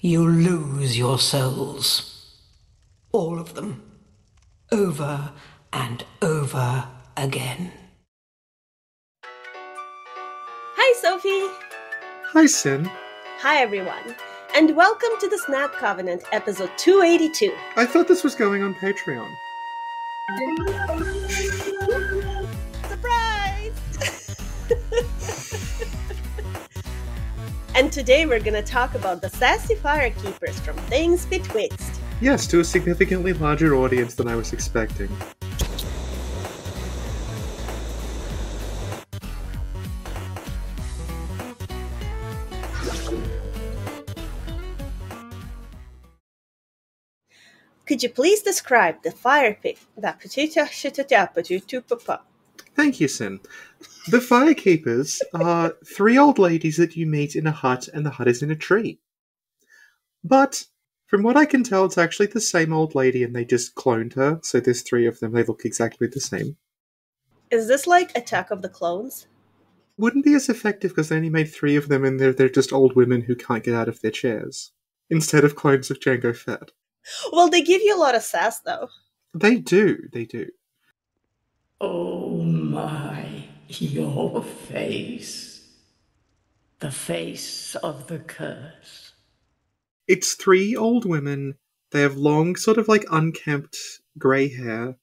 you lose your souls. All of them. Over and over again. Hi, Sophie. Hi, Sin. Hi, everyone. And welcome to the Snack Covenant, episode 282. I thought this was going on Patreon. And today we're going to talk about the sassy firekeepers from Things Betwixt. Yes, to a significantly larger audience than I was expecting. Could you please describe the fire pit? Thank you, Sin. The Firekeepers are three old ladies that you meet in a hut, and the hut is in a tree. But from what I can tell, it's actually the same old lady, and they just cloned her. So there's three of them. They look exactly the same. Is this like Attack of the Clones? Wouldn't be as effective because they only made three of them, and they're they're just old women who can't get out of their chairs instead of clones of Jango Fett. Well, they give you a lot of sass, though. They do. They do. Oh my, your face. The face of the curse. It's three old women. They have long, sort of like unkempt grey hair.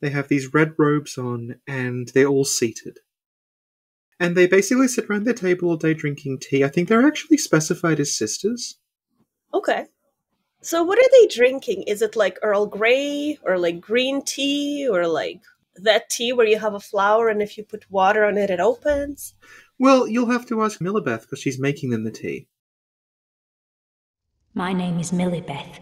They have these red robes on, and they're all seated. And they basically sit around their table all day drinking tea. I think they're actually specified as sisters. Okay. So, what are they drinking? Is it like Earl Grey or like green tea or like that tea where you have a flower and if you put water on it, it opens? Well, you'll have to ask Millibeth because she's making them the tea. My name is Millibeth.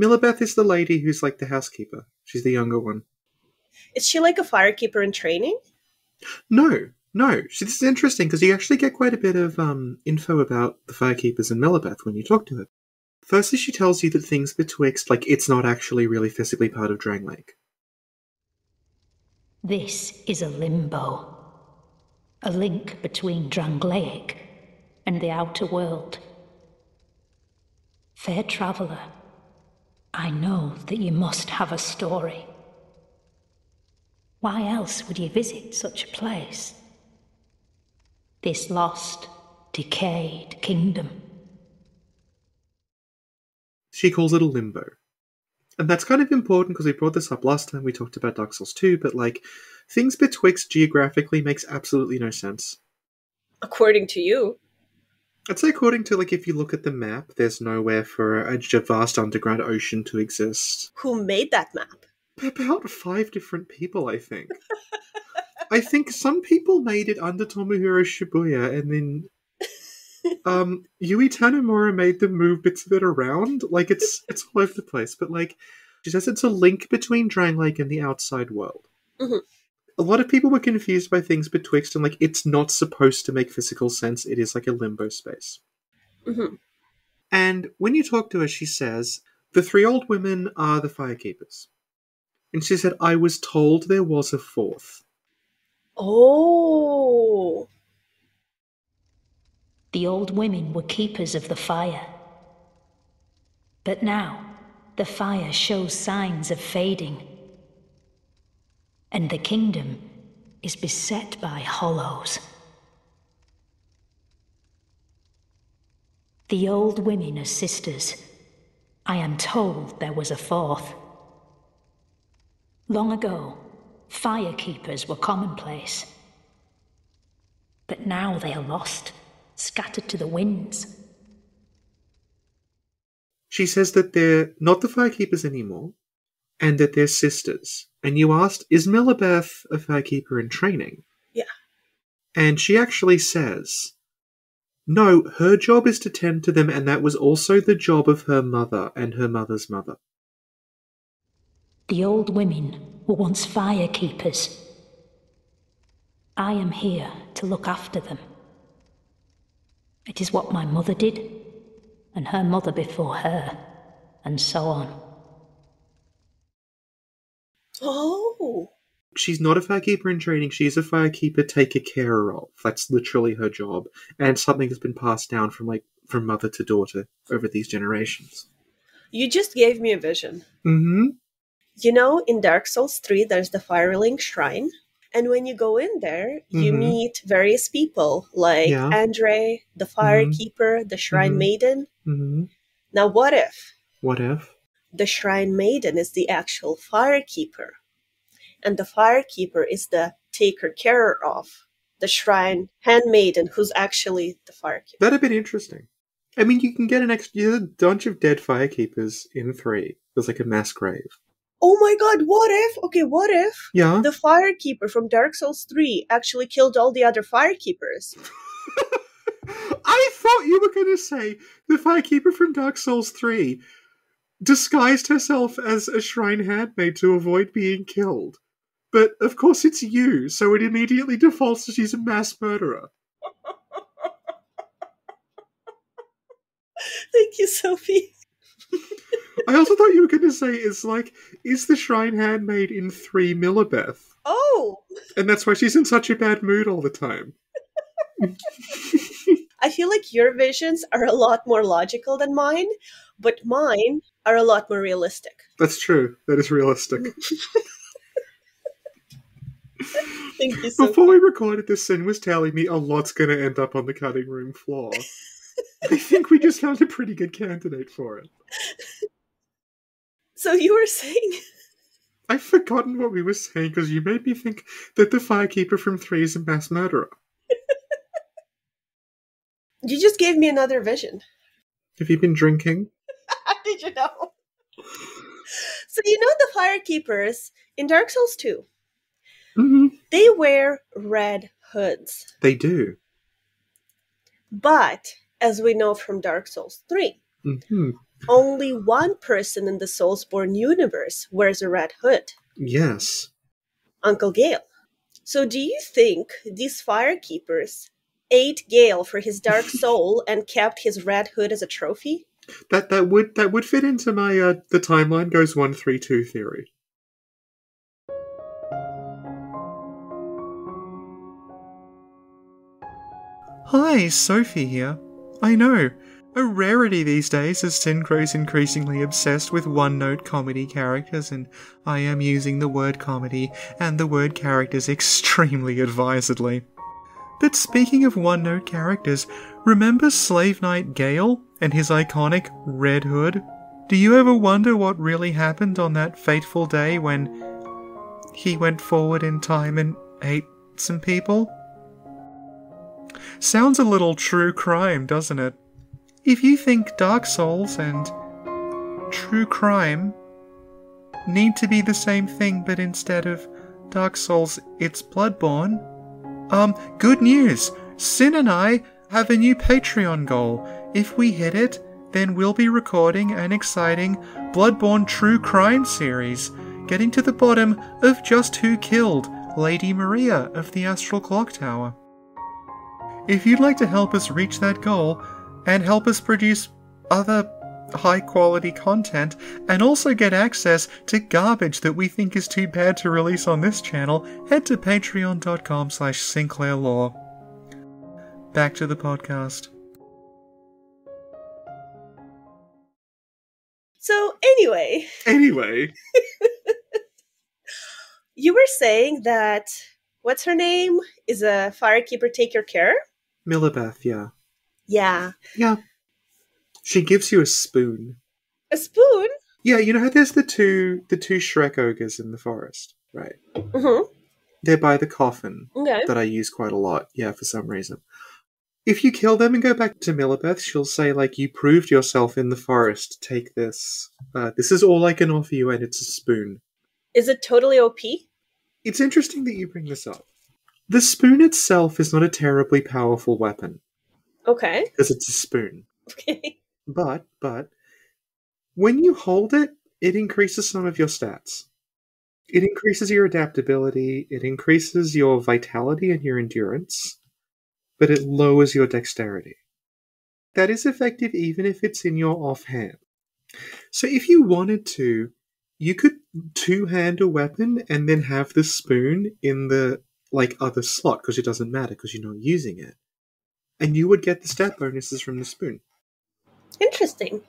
Millibeth is the lady who's like the housekeeper. She's the younger one. Is she like a firekeeper in training? No, no. So this is interesting because you actually get quite a bit of um, info about the firekeepers and Millibeth when you talk to her. Firstly, she tells you that things betwixt, like, it's not actually really physically part of Drangleic. This is a limbo. A link between Drangleic and the outer world. Fair traveller, I know that you must have a story. Why else would you visit such a place? This lost, decayed kingdom. She calls it a limbo. And that's kind of important because we brought this up last time we talked about Dark Souls 2, but like, things betwixt geographically makes absolutely no sense. According to you. I'd say, according to like, if you look at the map, there's nowhere for a vast underground ocean to exist. Who made that map? About five different people, I think. I think some people made it under Tomohiro Shibuya, and then um, Yui Tanimura made them move bits of it around. Like it's it's all over the place. But like she says, it's a link between Drangleic and the outside world. Mhm. A lot of people were confused by things betwixt, and like it's not supposed to make physical sense. It is like a limbo space. hmm And when you talk to her, she says, The three old women are the firekeepers. And she said, I was told there was a fourth. Oh. The old women were keepers of the fire. But now, the fire shows signs of fading. And the kingdom is beset by hollows. The old women are sisters. I am told there was a fourth. Long ago, fire keepers were commonplace. But now they are lost, scattered to the winds. She says that they're not the firekeepers anymore, and that they're sisters. And you asked, Is Millibeth a firekeeper in training? Yeah. And she actually says, No, her job is to tend to them, and that was also the job of her mother and her mother's mother. The old women were once firekeepers. I am here to look after them. It is what my mother did, and her mother before her, and so on. Oh. She's not a firekeeper in training, she's a firekeeper taker care of. That's literally her job. And something that's been passed down from like from mother to daughter over these generations. You just gave me a vision. Mm-hmm. You know, in Dark Souls 3, there's the Firelink Shrine. And when you go in there, you Mhm. meet various people like Yeah. Andre, the Firekeeper, the Shrine Mhm. Maiden. Mm-hmm. Now, what if What if? the Shrine Maiden is the actual Firekeeper? And the Firekeeper is the taker care of the Shrine Handmaiden, who's actually the Firekeeper. That'd have been interesting. I mean, you can get an extra bunch of dead firekeepers in three. There's like a mass grave. Oh my god, what if? Okay, what if Yeah. the Firekeeper from Dark Souls 3 actually killed all the other Firekeepers? I thought you were going to say the firekeeper from Dark Souls 3 disguised herself as a shrine handmaid to avoid being killed. But of course it's you, so it immediately defaults to she's a mass murderer. Thank you, Sophie. I also thought you were going to say it's like, is the shrine handmaid in 3 Millibeth? Oh, And that's why she's in such a bad mood all the time. I feel like your visions are a lot more logical than mine, but mine are a lot more realistic. That's true. That is realistic. Thank you, Sophie. Before we recorded this, Sin was telling me a lot's going to end up on the cutting room floor. I think we just found a pretty good candidate for it. So you were saying I've forgotten what we were saying because you made me think that the firekeeper from Three is a mass murderer. you just gave me another vision. Have you been drinking? How did you know? So you know the firekeepers in Dark Souls 2, hmm they wear red hoods. They do. But as we know from Dark Souls 3, hmm only one person in the Soulsborne universe wears a red hood. Yes. Uncle Gale. So do you think these firekeepers ate Gale for his dark soul and kept his red hood as a trophy? That that would that would fit into my uh, the timeline goes one three two theory. Hi, Sophie here. I know, a rarity these days as Sin grows increasingly obsessed with one note comedy characters, and I am using the word comedy and the word characters extremely advisedly. But speaking of one note characters, remember Slave Knight Gale and his iconic red hood? Do you ever wonder what really happened on that fateful day when he went forward in time and ate some people? Sounds a little true crime, doesn't it? If you think Dark Souls and true crime need to be the same thing, but instead of Dark Souls, it's Bloodborne, um, good news! Sin and I have a new Patreon goal. If we hit it, then we'll be recording an exciting Bloodborne True Crime series, getting to the bottom of just who killed Lady Maria of the Astral Clock Tower. If you'd like to help us reach that goal and help us produce other high quality content and also get access to garbage that we think is too bad to release on this channel, head to patreon.com slash sinclairlore. Back to the podcast. So anyway, Anyway, you were saying that what's her name is a firekeeper take your care? Millibeth, yeah. Yeah. Yeah. She gives you a spoon. A spoon? Yeah, you know how there's the two the two Shrek ogres in the forest, right? hmm They're by the coffin Okay. that I use quite a lot, yeah, for some reason. If you kill them and go back to Millibeth, she'll say, like, you proved yourself in the forest, take this. Uh, this is all I can offer you, and it's a spoon. Is it totally OP? It's interesting that you bring this up. The spoon itself is not a terribly powerful weapon, Okay. because it's a spoon. Okay. But, but, when you hold it, it increases some of your stats. It increases your adaptability, it increases your vitality and your endurance, but it lowers your dexterity. That is effective even if it's in your offhand. So if you wanted to, you could two hand a weapon and then have the spoon in the like other slot because it doesn't matter because you're not using it. And you would get the stat bonuses from the spoon. Interesting.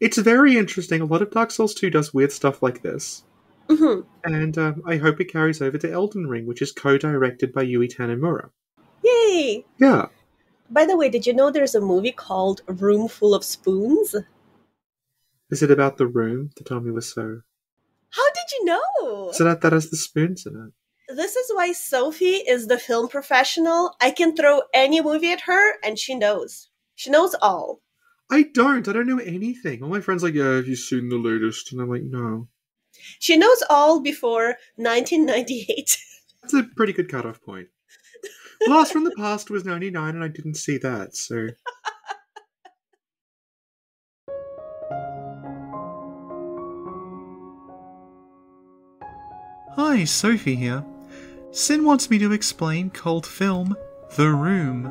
It's very interesting. A lot of Dark Souls 2 does weird stuff like this. hmm And um, I hope it carries over to Elden Ring, which is co directed by Yui Tanimura. Yay! Yeah. By the way, did you know there's a movie called Room Full of Spoons? Is it about the room that Tommy Wiseau. How did you know? So that, that has the spoons in it. This is why Sophie is the film professional. I can throw any movie at her and she knows. She knows all. I don't. I don't know anything. All my friends are like, yeah, have you seen the latest? And I'm like, no. She knows all before 1998. That's a pretty good cutoff point. Blast from the Past was 99 and I didn't see that, so. Hi, Sophie here. Sin wants me to explain cult film The Room.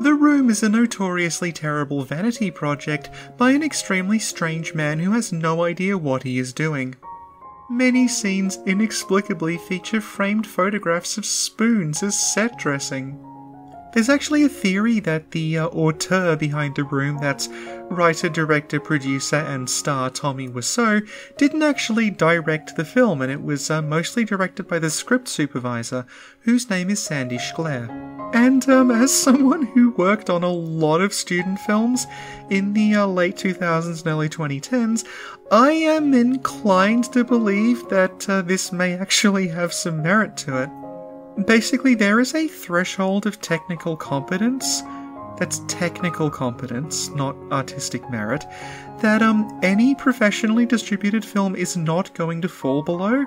The Room is a notoriously terrible vanity project by an extremely strange man who has no idea what he is doing. Many scenes inexplicably feature framed photographs of spoons as set dressing. There's actually a theory that the uh, auteur behind the room, that's writer, director, producer, and star Tommy Wiseau, didn't actually direct the film, and it was uh, mostly directed by the script supervisor, whose name is Sandy Schklair. And um, as someone who worked on a lot of student films in the uh, late 2000s and early 2010s, I am inclined to believe that uh, this may actually have some merit to it. Basically, there is a threshold of technical competence that's technical competence, not artistic merit, that um any professionally distributed film is not going to fall below,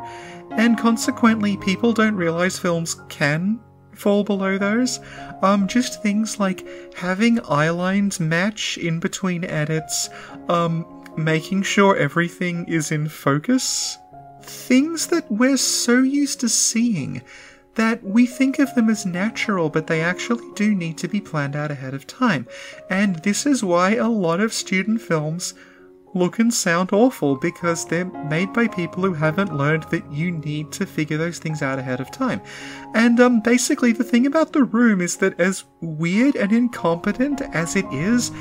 and consequently people don't realize films can fall below those. Um just things like having eye lines match in between edits, um making sure everything is in focus. Things that we're so used to seeing that we think of them as natural, but they actually do need to be planned out ahead of time. And this is why a lot of student films look and sound awful because they're made by people who haven't learned that you need to figure those things out ahead of time. And um basically the thing about the room is that as weird and incompetent as it is,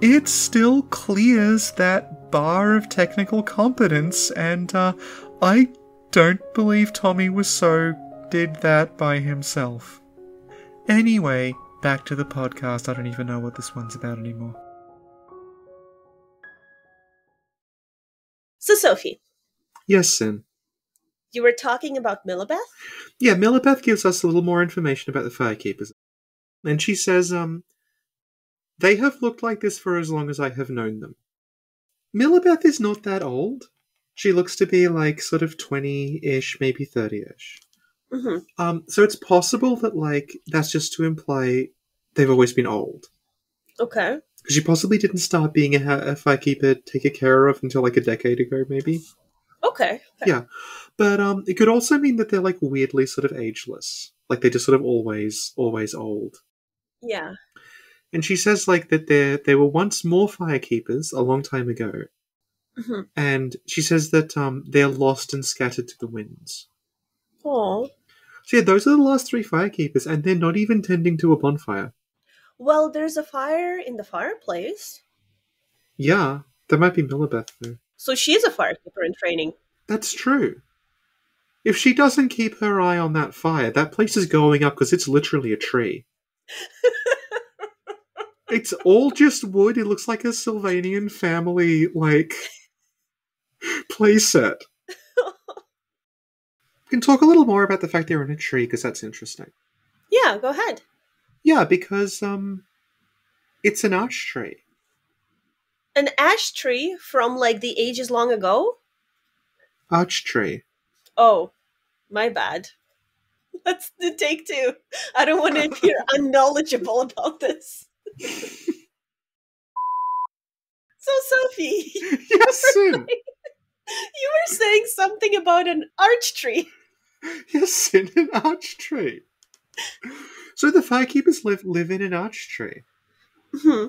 it still clears that bar of technical competence and uh I don't believe Tommy Wiseau did that by himself. Anyway, back to the podcast. I don't even know what this one's about anymore. So, Sophie, Yes, Sin. you were talking about Millibeth? Yeah, Millibeth gives us a little more information about the Firekeepers. And she says, um, they have looked like this for as long as I have known them. Millibeth is not that old. She looks to be like sort of 20 ish, maybe 30 ish. Hmm Um, so it's possible that, like, that's just to imply they've always been old. Okay. Because she possibly didn't start being a, a firekeeper taken care of until like a decade ago, maybe. Okay. Yeah. But um, it could also mean that they're like weirdly sort of ageless. Like they're just sort of always, always old. Yeah. And she says like that there there were once more firekeepers a long time ago, hmm and she says that um they're lost and scattered to the winds. Oh. So yeah, those are the last three firekeepers, and they're not even tending to a bonfire. Well, there's a fire in the fireplace. Yeah, that might be Millibeth though. So she's a firekeeper in training. That's true. If she doesn't keep her eye on that fire, that place is going up because it's literally a tree. it's all just wood. It looks like a Sylvanian family like playset. We can talk a little more about the fact they're in a tree because that's interesting. Yeah, go ahead. Yeah, because um, it's an ash tree. An ash tree from like the ages long ago? Ash tree. Oh, my bad. That's the take two. I don't want to appear unknowledgeable about this. so, Sophie, Yes, Sin. You were saying something about an arch tree. yes, in an arch tree. So the firekeepers live live in an arch tree. Hmm.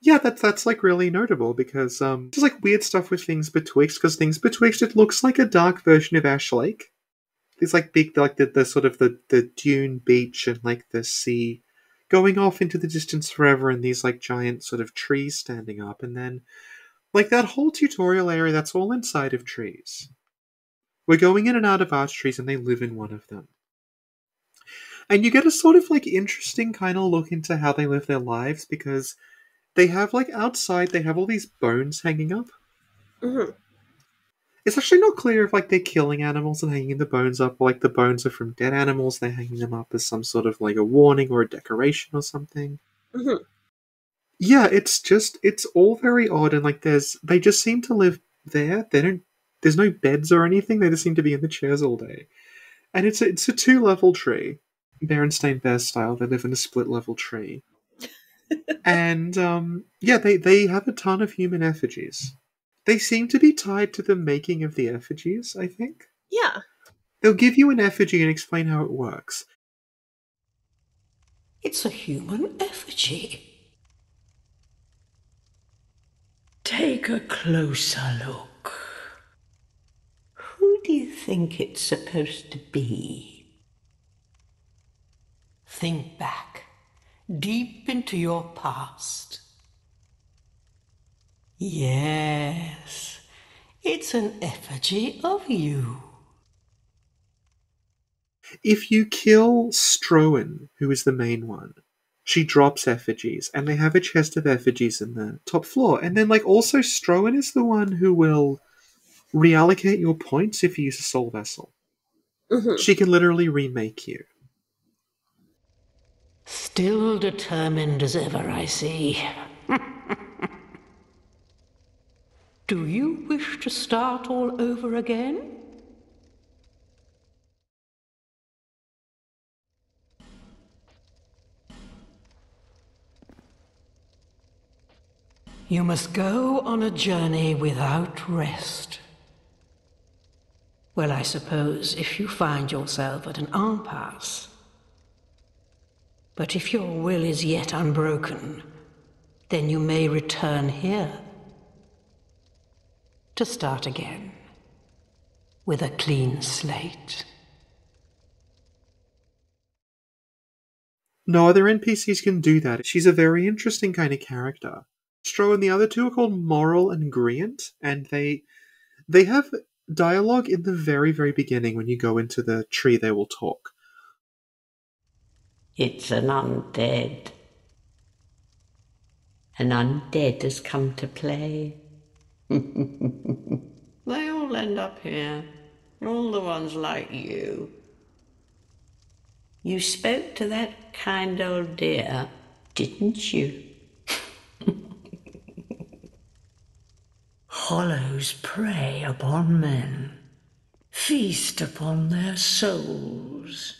Yeah, that's that's like really notable because um, there's like weird stuff with things betwixt. Because things betwixt it looks like a dark version of Ash Lake. There's like big like the, the sort of the the dune beach and like the sea going off into the distance forever and these like giant sort of trees standing up and then like that whole tutorial area that's all inside of trees. We're going in and out of arch trees and they live in one of them. And you get a sort of like interesting kind of look into how they live their lives because they have like outside they have all these bones hanging up. hmm It's actually not clear if like they're killing animals and hanging the bones up, or like the bones are from dead animals, they're hanging them up as some sort of like a warning or a decoration or something. hmm Yeah, it's just it's all very odd and like there's they just seem to live there. They don't there's no beds or anything, they just seem to be in the chairs all day. And it's a it's a two level tree. Berenstain Bear style, they live in a split level tree. and um yeah, they, they have a ton of human effigies. They seem to be tied to the making of the effigies, I think. Yeah. They'll give you an effigy and explain how it works. It's a human effigy. Take a closer look. Who do you think it's supposed to be? Think back, deep into your past. Yes, it's an effigy of you. If you kill Strowen, who is the main one, she drops effigies, and they have a chest of effigies in the top floor. And then, like, also, Strowen is the one who will reallocate your points if you use a soul vessel. hmm She can literally remake you. Still determined as ever, I see. Do you wish to start all over again? You must go on a journey without rest. Well, I suppose if you find yourself at an impasse. But if your will is yet unbroken, then you may return here to start again with a clean slate. No other NPCs can do that. She's a very interesting kind of character. Strowen the other two are called Morrel and Griant, and they they have dialogue in the very, very beginning when you go into the tree they will talk. It's an undead. An undead has come to play. they all end up here. All the ones like you. You spoke to that kind old dear, didn't you? Hollows prey upon men, feast upon their souls.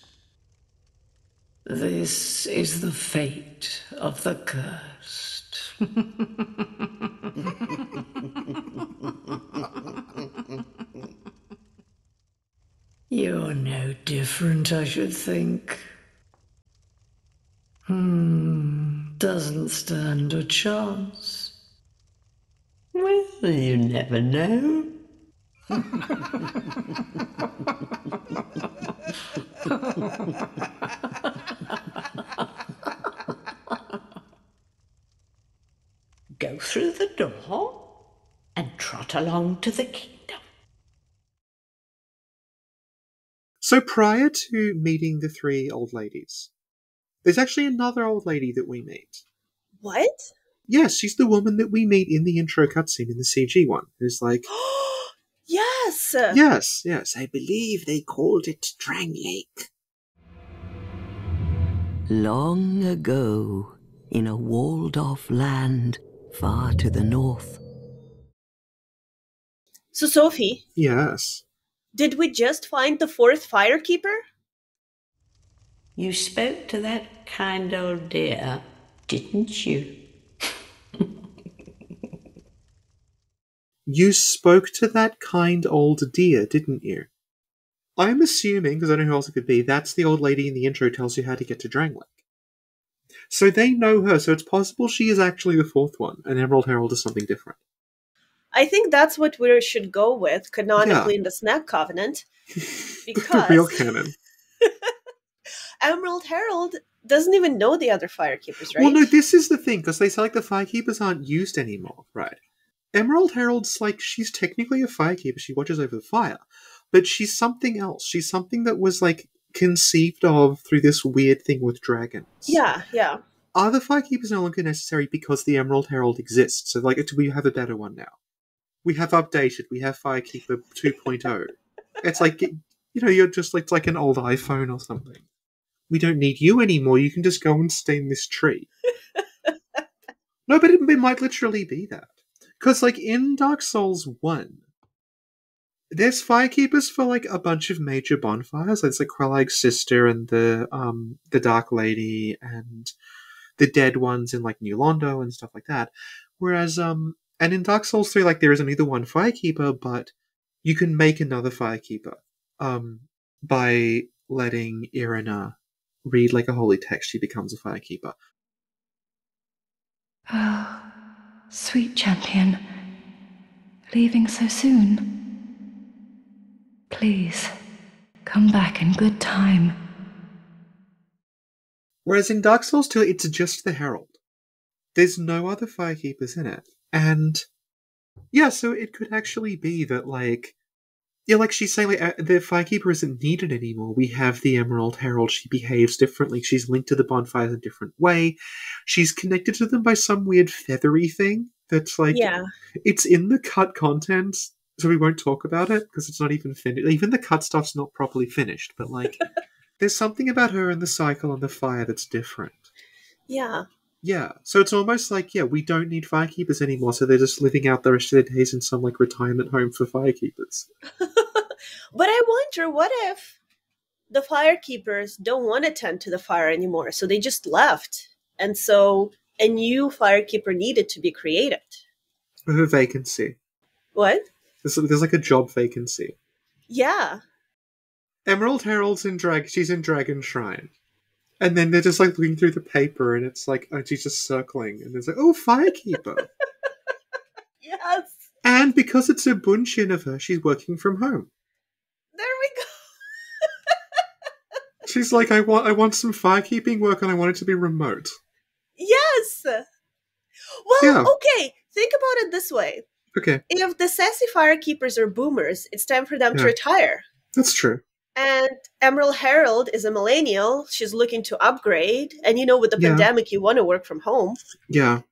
This is the fate of the cursed. You're no different, I should think. Hmm, doesn't stand a chance. Well, you never know. Go through the door and trot along to the kingdom. So prior to meeting the three old ladies, there's actually another old lady that we meet. What? Yes, she's the woman that we meet in the intro cutscene in the CG one, who's like, yes. Yes, yes, I believe they called it Drangleic. Long ago, in a walled off land far to the north, So, Sophie, Yes. did we just find the fourth firekeeper? You spoke to that kind old dear, didn't you? You spoke to that kind old dear, didn't you? I'm assuming, because I don't know who else it could be, that's the old lady in the intro tells you how to get to Drangleic. So they know her, so it's possible she is actually the fourth one, and Emerald Herald is something different. I think that's what we should go with canonically in the Snack Covenant. the Because real canon. Emerald Herald doesn't even know the other firekeepers, right? Well, no, this is the thing because they say like the firekeepers aren't used anymore, right? Emerald Herald's like she's technically a firekeeper. She watches over the fire, but she's something else. She's something that was like conceived of through this weird thing with dragons. yeah, yeah. Are the firekeepers no longer necessary because the Emerald Herald exists? So, like, do we have a better one now? We have updated. We have Firekeeper 2.0. it's like, you know, you're just like, it's like an old iPhone or something. We don't need you anymore. You can just go and stay in this tree. no, but it, it might literally be that. Because, like, in Dark Souls 1, there's firekeepers for like a bunch of major bonfires. It's like Quelaag's sister and the um the Dark Lady and the dead ones in like New Londo and stuff like that. Whereas um and in Dark Souls 3, like there is only the one firekeeper, but you can make another firekeeper um by letting Irina read like a holy text, she becomes a firekeeper. Sweet champion. Leaving so soon? Please, come back in good time. Whereas in Dark Souls 2, it's just the Herald. There's no other firekeepers in it. And yeah, so it could actually be that, like, yeah, like she's saying, like, uh, the firekeeper isn't needed anymore. We have the Emerald Herald. She behaves differently. She's linked to the bonfires in a different way. She's connected to them by some weird feathery thing that's like, Yeah. it's in the cut content, so we won't talk about it because it's not even finished. Even the cut stuff's not properly finished, but like, there's something about her and the cycle and the fire that's different. Yeah. Yeah, so it's almost like yeah, we don't need firekeepers anymore, so they're just living out the rest of their days in some like retirement home for firekeepers. But I wonder what if the firekeepers don't want to tend to the fire anymore, so they just left. And so a new firekeeper needed to be created. With a vacancy, What? there's, there's like a job vacancy. Yeah. Emerald Herald's in drag. She's in Dragon Shrine, and then they're just like looking through the paper, and it's like oh, she's just circling, and it's like oh firekeeper, Yes. and because it's a bunshin of her, she's working from home. There we go. She's like I want I want some firekeeping work, and I want it to be remote. Yes. Well, Yeah. okay. Think about it this way. Okay, If the sassy firekeepers are boomers, it's time for them to retire. that's true. And Emerald Herald is a millennial. She's looking to upgrade. And you know, with the Yeah. pandemic, you want to work from home. Yeah.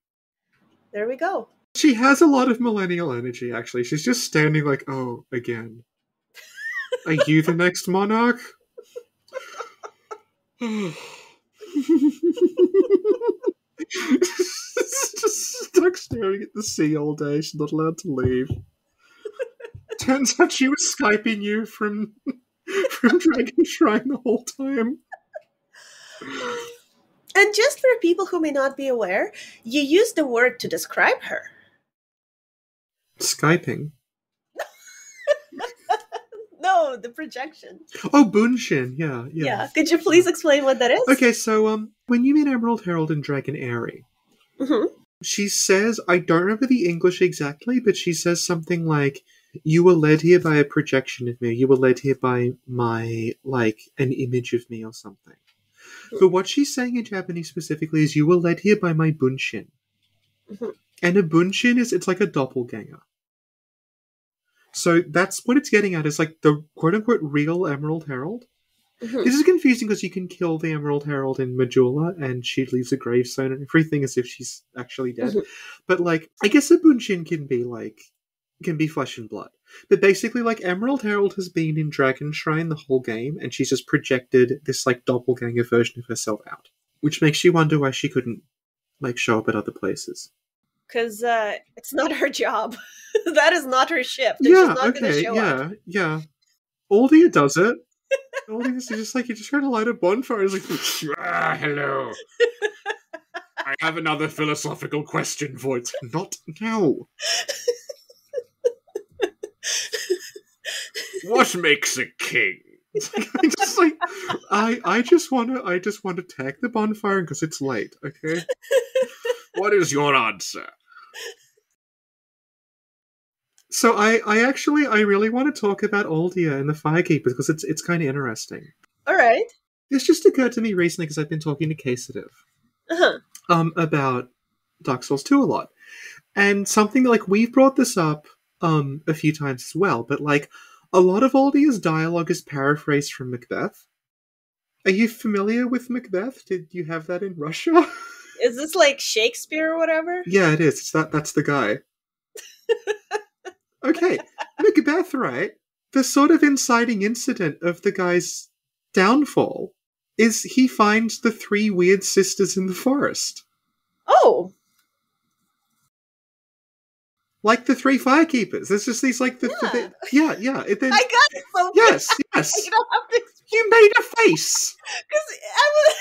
There we go. She has a lot of millennial energy, actually. She's just standing like, oh, again. Are you the next monarch? just stuck staring at the sea all day. She's not allowed to leave. Turns out she was Skyping you from from Dragon Shrine the whole time. And just for people who may not be aware, you use the word to describe her. Skyping. No, the projection. Oh, Bunshin, yeah, yeah. Yeah. Could you please explain what that is? Okay, so um, when you meet Emerald Herald and Dragon Aerie, Mhm. she says, I don't remember the English exactly, but she says something like, You were led here by a projection of me. You were led here by my, like, an image of me or something. But what she's saying in Japanese specifically is, You were led here by my bunshin. Mhm. And a bunshin is, it's like a doppelganger. So that's what it's getting at, is like the quote unquote real Emerald Herald. Mhm. This is confusing because you can kill the Emerald Herald in Majula and she leaves a gravestone and everything as if she's actually dead. Mhm. But like, I guess a Bunshin can be like, can be flesh and blood. But basically, like, Emerald Herald has been in Dragon Shrine the whole game and she's just projected this like doppelganger version of herself out. Which makes you wonder why she couldn't like show up at other places. Because uh, it's not her job. that is not her shift. yeah, she's not going to okay, show yeah, up. yeah. Aldia does it. Aldia is just like, you're just trying to light a bonfire. He's like, ah, hello. I have another philosophical question for it. Not now. what makes a king? I just like, I, I just want to, I just want to tag the bonfire because it's light. Okay. what is your answer? So I, I actually, I really want to talk about Aldia and the Firekeepers because it's, it's kind of interesting. All right. This just occurred to me recently because I've been talking to Casetive Uh-huh. um, about Dark Souls 2 a lot. And something like we've brought this up um, a few times as well, but like a lot of Aldia's dialogue is paraphrased from Macbeth. Are you familiar with Macbeth? Did you have that in Russia? Is this like Shakespeare or whatever? yeah, it is. It's that that's the guy. okay. Macbeth, right? The sort of inciting incident of the guy's downfall is he finds the three weird sisters in the forest. Oh, like the three firekeepers. There's just these like the Yeah. the, yeah yeah. It, then, I got it. So yes yes. you don't have to You made a face. because I was.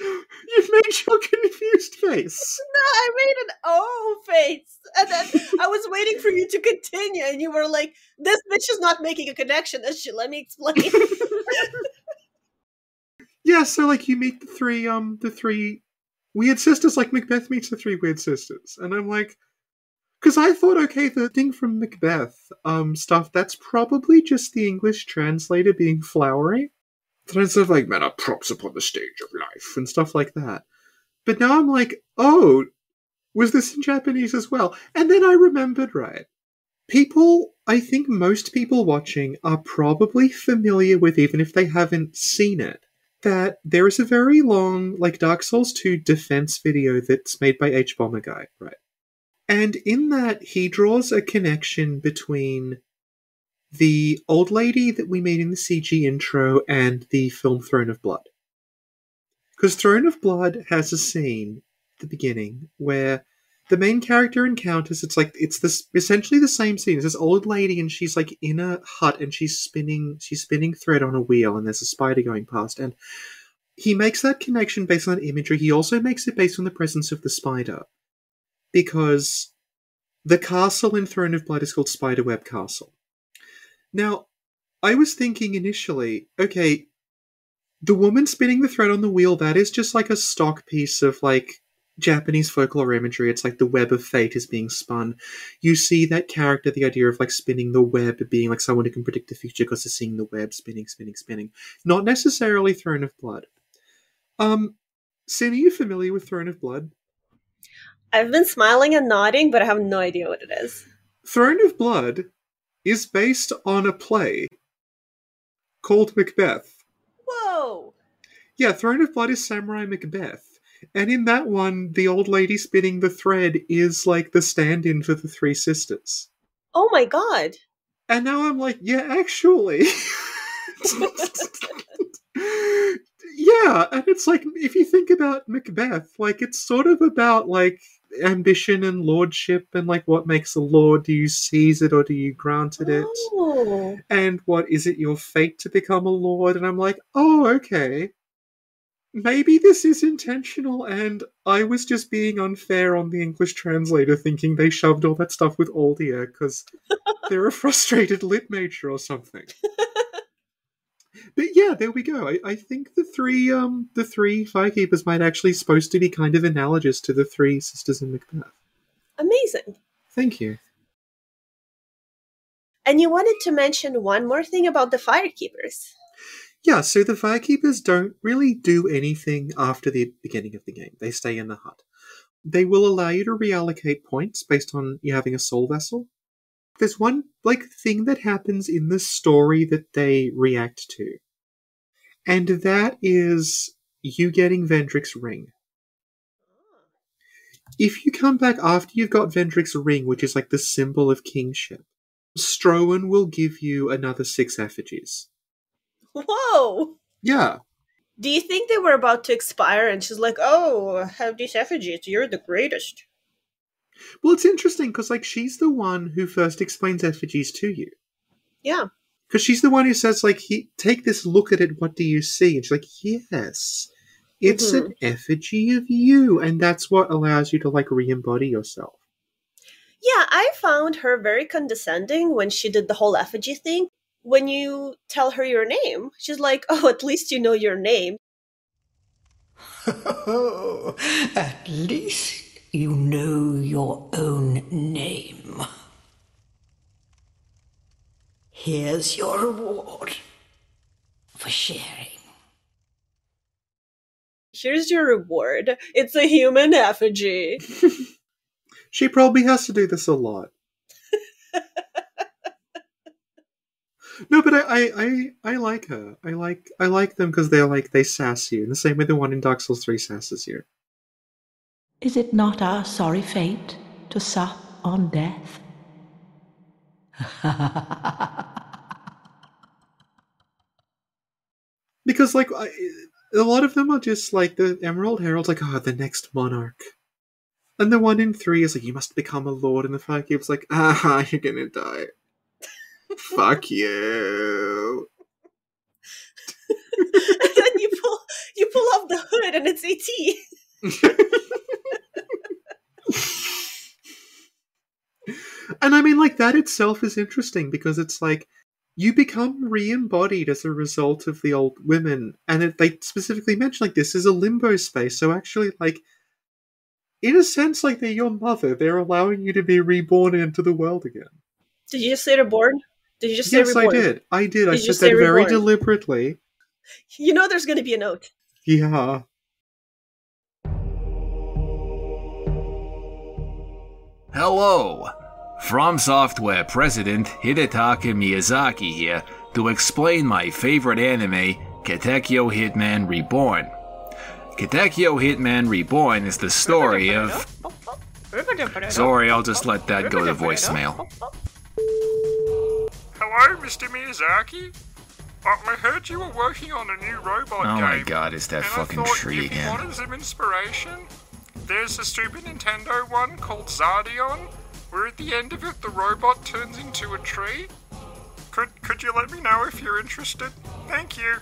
You've made your confused face. No, I made an O face, and then I was waiting for you to continue, and you were like, "This bitch is not making a connection." Is she? Let me explain. Yeah, so like you meet the three um the three weird sisters, like Macbeth meets the three weird sisters, and I'm like, because I thought, okay, the thing from Macbeth um stuff that's probably just the English translator being flowery. Instead of like, man, are props upon the stage of life and stuff like that. But now I'm like, oh, was this in Japanese as well? And then I remembered, right? People, I think most people watching are probably familiar with, even if they haven't seen it, that there is a very long, like Dark Souls 2 defense video that's made by Hbomberguy, right? And in that, he draws a connection between the old lady that we meet in the CG intro and the film Throne of Blood. Because Throne of Blood has a scene at the beginning where the main character encounters it's like it's this essentially the same scene. It's this old lady and she's like in a hut and she's spinning she's spinning thread on a wheel and there's a spider going past and he makes that connection based on imagery. He also makes it based on the presence of the spider. Because the castle in Throne of Blood is called Spiderweb Castle. Now, I was thinking initially, okay, the woman spinning the thread on the wheel, that is just like a stock piece of like Japanese folklore imagery. It's like the web of fate is being spun. You see that character, the idea of like spinning the web being like someone who can predict the future because they're seeing the web spinning, spinning, spinning. Not necessarily Throne of Blood. Um, Sin, are you familiar with Throne of Blood? I've been smiling and nodding, but I have no idea what it is. Throne of Blood is based on a play called Macbeth. Whoa! Yeah, Throne of Blood is Samurai Macbeth. And in that one, the old lady spinning the thread is like the stand in for the three sisters. Oh my god! And now I'm like, yeah, actually. yeah, and it's like, if you think about Macbeth, like, it's sort of about like ambition and lordship and like what makes a lord. Do you seize it or do you grant it? Oh. and what is it your fate to become a lord and i'm like oh okay maybe this is intentional and i was just being unfair on the english translator thinking they shoved all that stuff with aldia because they're a frustrated lit major or something but yeah there we go I, I think the three um the three firekeepers might actually supposed to be kind of analogous to the three sisters in macbeth Amazing. thank you And you wanted to mention one more thing about the firekeepers. Yeah, so the Firekeepers don't really do anything after the beginning of the game. They stay in the hut. They will allow you to reallocate points based on you having a soul vessel. There's one like thing that happens in the story that they react to. And that is you getting Vendrick's ring. If you come back after you've got Vendrick's ring, which is like the symbol of kingship, Strowen will give you another six effigies. Whoa! Yeah, Do you think they were about to expire and she's like, oh, have these effigies, you're the greatest? Well, it's interesting because like she's the one who first explains effigies to you. Yeah. Because she's the one who says like, he, "Take this, look at it. What do you see?" And she's like, "Yes, it's an mm-hmm. effigy of you," and that's what allows you to like re-embody yourself. Yeah, I found her very condescending when she did the whole effigy thing. When you tell her your name, she's like, oh, at least you know your name. Oh, at least you know your own name. Here's your reward for sharing. Here's your reward. It's a human effigy. She probably has to do this a lot. no, but I, I, I, I like her. I like I like them because they're like they sass you in the same way the one in Dark Souls Three sasses you. Is it not our sorry fate to sup on death? Because like I, a lot of them are just like the Emerald Herald's like, oh, the next monarch. And the one in three is like, you must become a lord, and the Firekeeper's like, ah, you're gonna die. Fuck you. and then you pull you pull off the hood and it's ET. and I mean, like, that itself is interesting because it's like you become re embodied as a result of the old women. And it, they specifically mention, like, this is a limbo space. So actually, like, in a sense, like, they're your mother. They're allowing you to be reborn into the world again. Did you just say reborn? Did you just say yes. I did. I did. I Did you said say that very reborn? deliberately. You know there's gonna be a note. Yeah. Hello! From Software President Hidetaka Miyazaki here to explain my favorite anime, Katekyo Hitman Reborn. Katekyo Hitman Reborn is the story of. Sorry, I'll just let that go to voicemail. Hello, Mr. Miyazaki? Uh, I heard you were working on a new robot Oh game. my god, it's that and fucking I thought tree if you again. wanted some inspiration, there's a stupid Nintendo one called Zardion, where at the end of it the robot turns into a tree. Could could you let me know if you're interested? Thank you.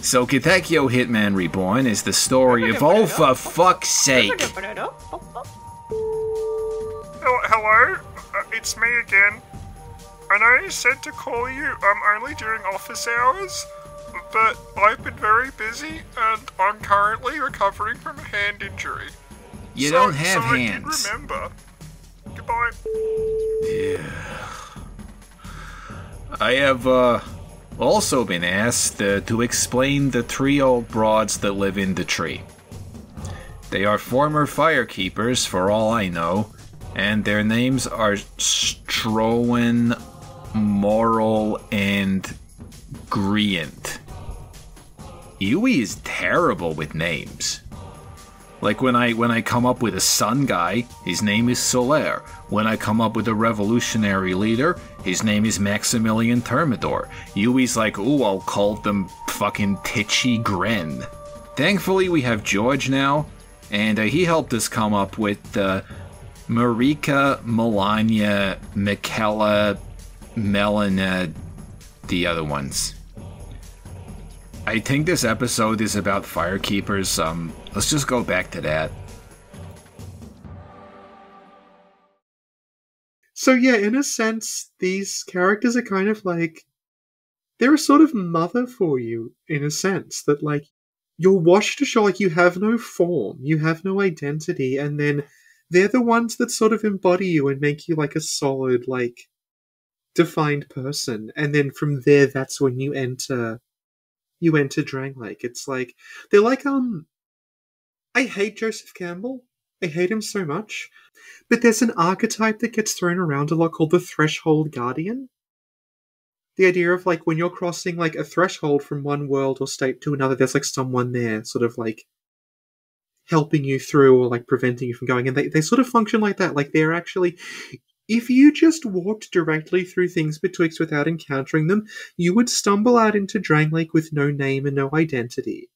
So, Katekyo Hitman Reborn is the story of. Oh, for fuck's sake! Hel- Hello, uh, it's me again. I know you said to call you um only during office hours, but I've been very busy and I'm currently recovering from a hand injury. You So- don't have so I did remember. Goodbye. Yeah. I have uh, also been asked uh, to explain the three old broads that live in the tree. They are former firekeepers, for all I know, and their names are Strowen, Morrel, and Griant. Yui is terrible with names. Like when I when I come up with a sun guy, his name is Solaire. When I come up with a revolutionary leader, his name is Maximilian Thermidor. Yui's like, ooh, I'll call them fucking Titchy Gren. Thankfully, we have George now, and uh, he helped us come up with uh, Marika, Melania, Michaela, Melina, the other ones. I think this episode is about firekeepers. Um, let's just go back to that. So yeah, in a sense, these characters are kind of like they're a sort of mother for you, in a sense, that like you're washed ashore, like you have no form, you have no identity, and then they're the ones that sort of embody you and make you like a solid, like defined person. And then from there that's when you enter you enter Drangleic. It's like they're like um I hate Joseph Campbell. I hate him so much. But there's an archetype that gets thrown around a lot called the Threshold Guardian. The idea of like when you're crossing like a threshold from one world or state to another, there's like someone there sort of like helping you through or like preventing you from going. And they, they sort of function like that. Like they're actually if you just walked directly through things betwixt without encountering them, you would stumble out into Drangleic with no name and no identity.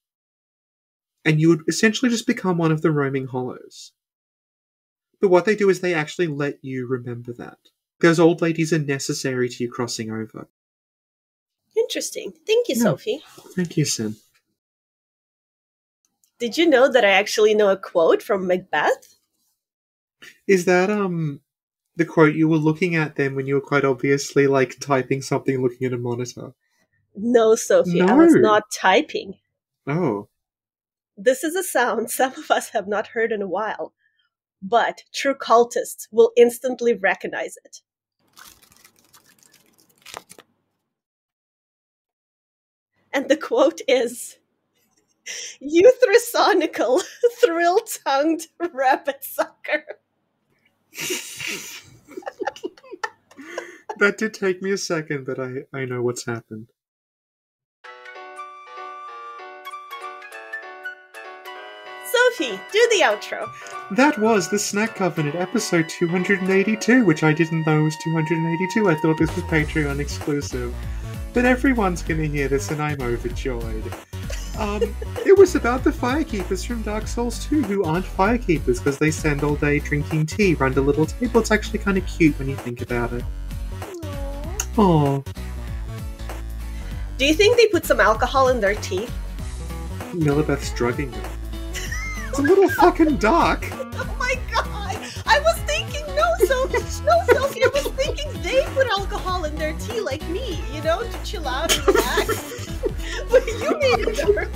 And you would essentially just become one of the roaming hollows. But what they do is they actually let you remember that. Those old ladies are necessary to you crossing over. Interesting. Thank you, Yeah. Sophie. Thank you, Sin did you know that I actually know a quote from Macbeth? Is that um the quote you were looking at then when you were quite obviously like typing something looking at a monitor? No, Sophie, no. I was not typing. Oh. This is a sound some of us have not heard in a while, but true cultists will instantly recognize it. And the quote is Euthrasonical, thrill tongued rabbit sucker. That did take me a second, but I, I know what's happened. Sophie, do the outro. That was the Snack Covenant episode 282, which I didn't know was 282. I thought this was Patreon exclusive. But everyone's gonna hear this, and I'm overjoyed. Um, it was about the firekeepers from Dark Souls 2 who aren't firekeepers because they spend all day drinking tea around a little table. It's actually kind of cute when you think about it. Oh, Do you think they put some alcohol in their tea? Milibeth's drugging them. It's a little fucking dark. Oh my god! I was thinking, no, so, no, Sophie, I was thinking they put alcohol in their tea like me, you know, to chill out and relax. but you made it dark.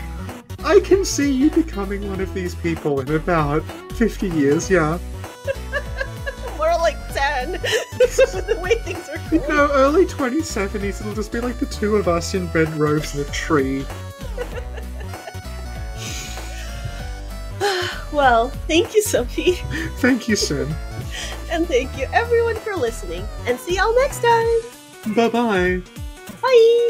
I can see you becoming one of these people in about 50 years, yeah. More like 10, with the way things are You going. know, early 2070s, it'll just be like the two of us in red robes in a tree. Well, thank you, Sophie. Thank you, Sin. And thank you, everyone, for listening. And see y'all next time. Bye bye. Bye!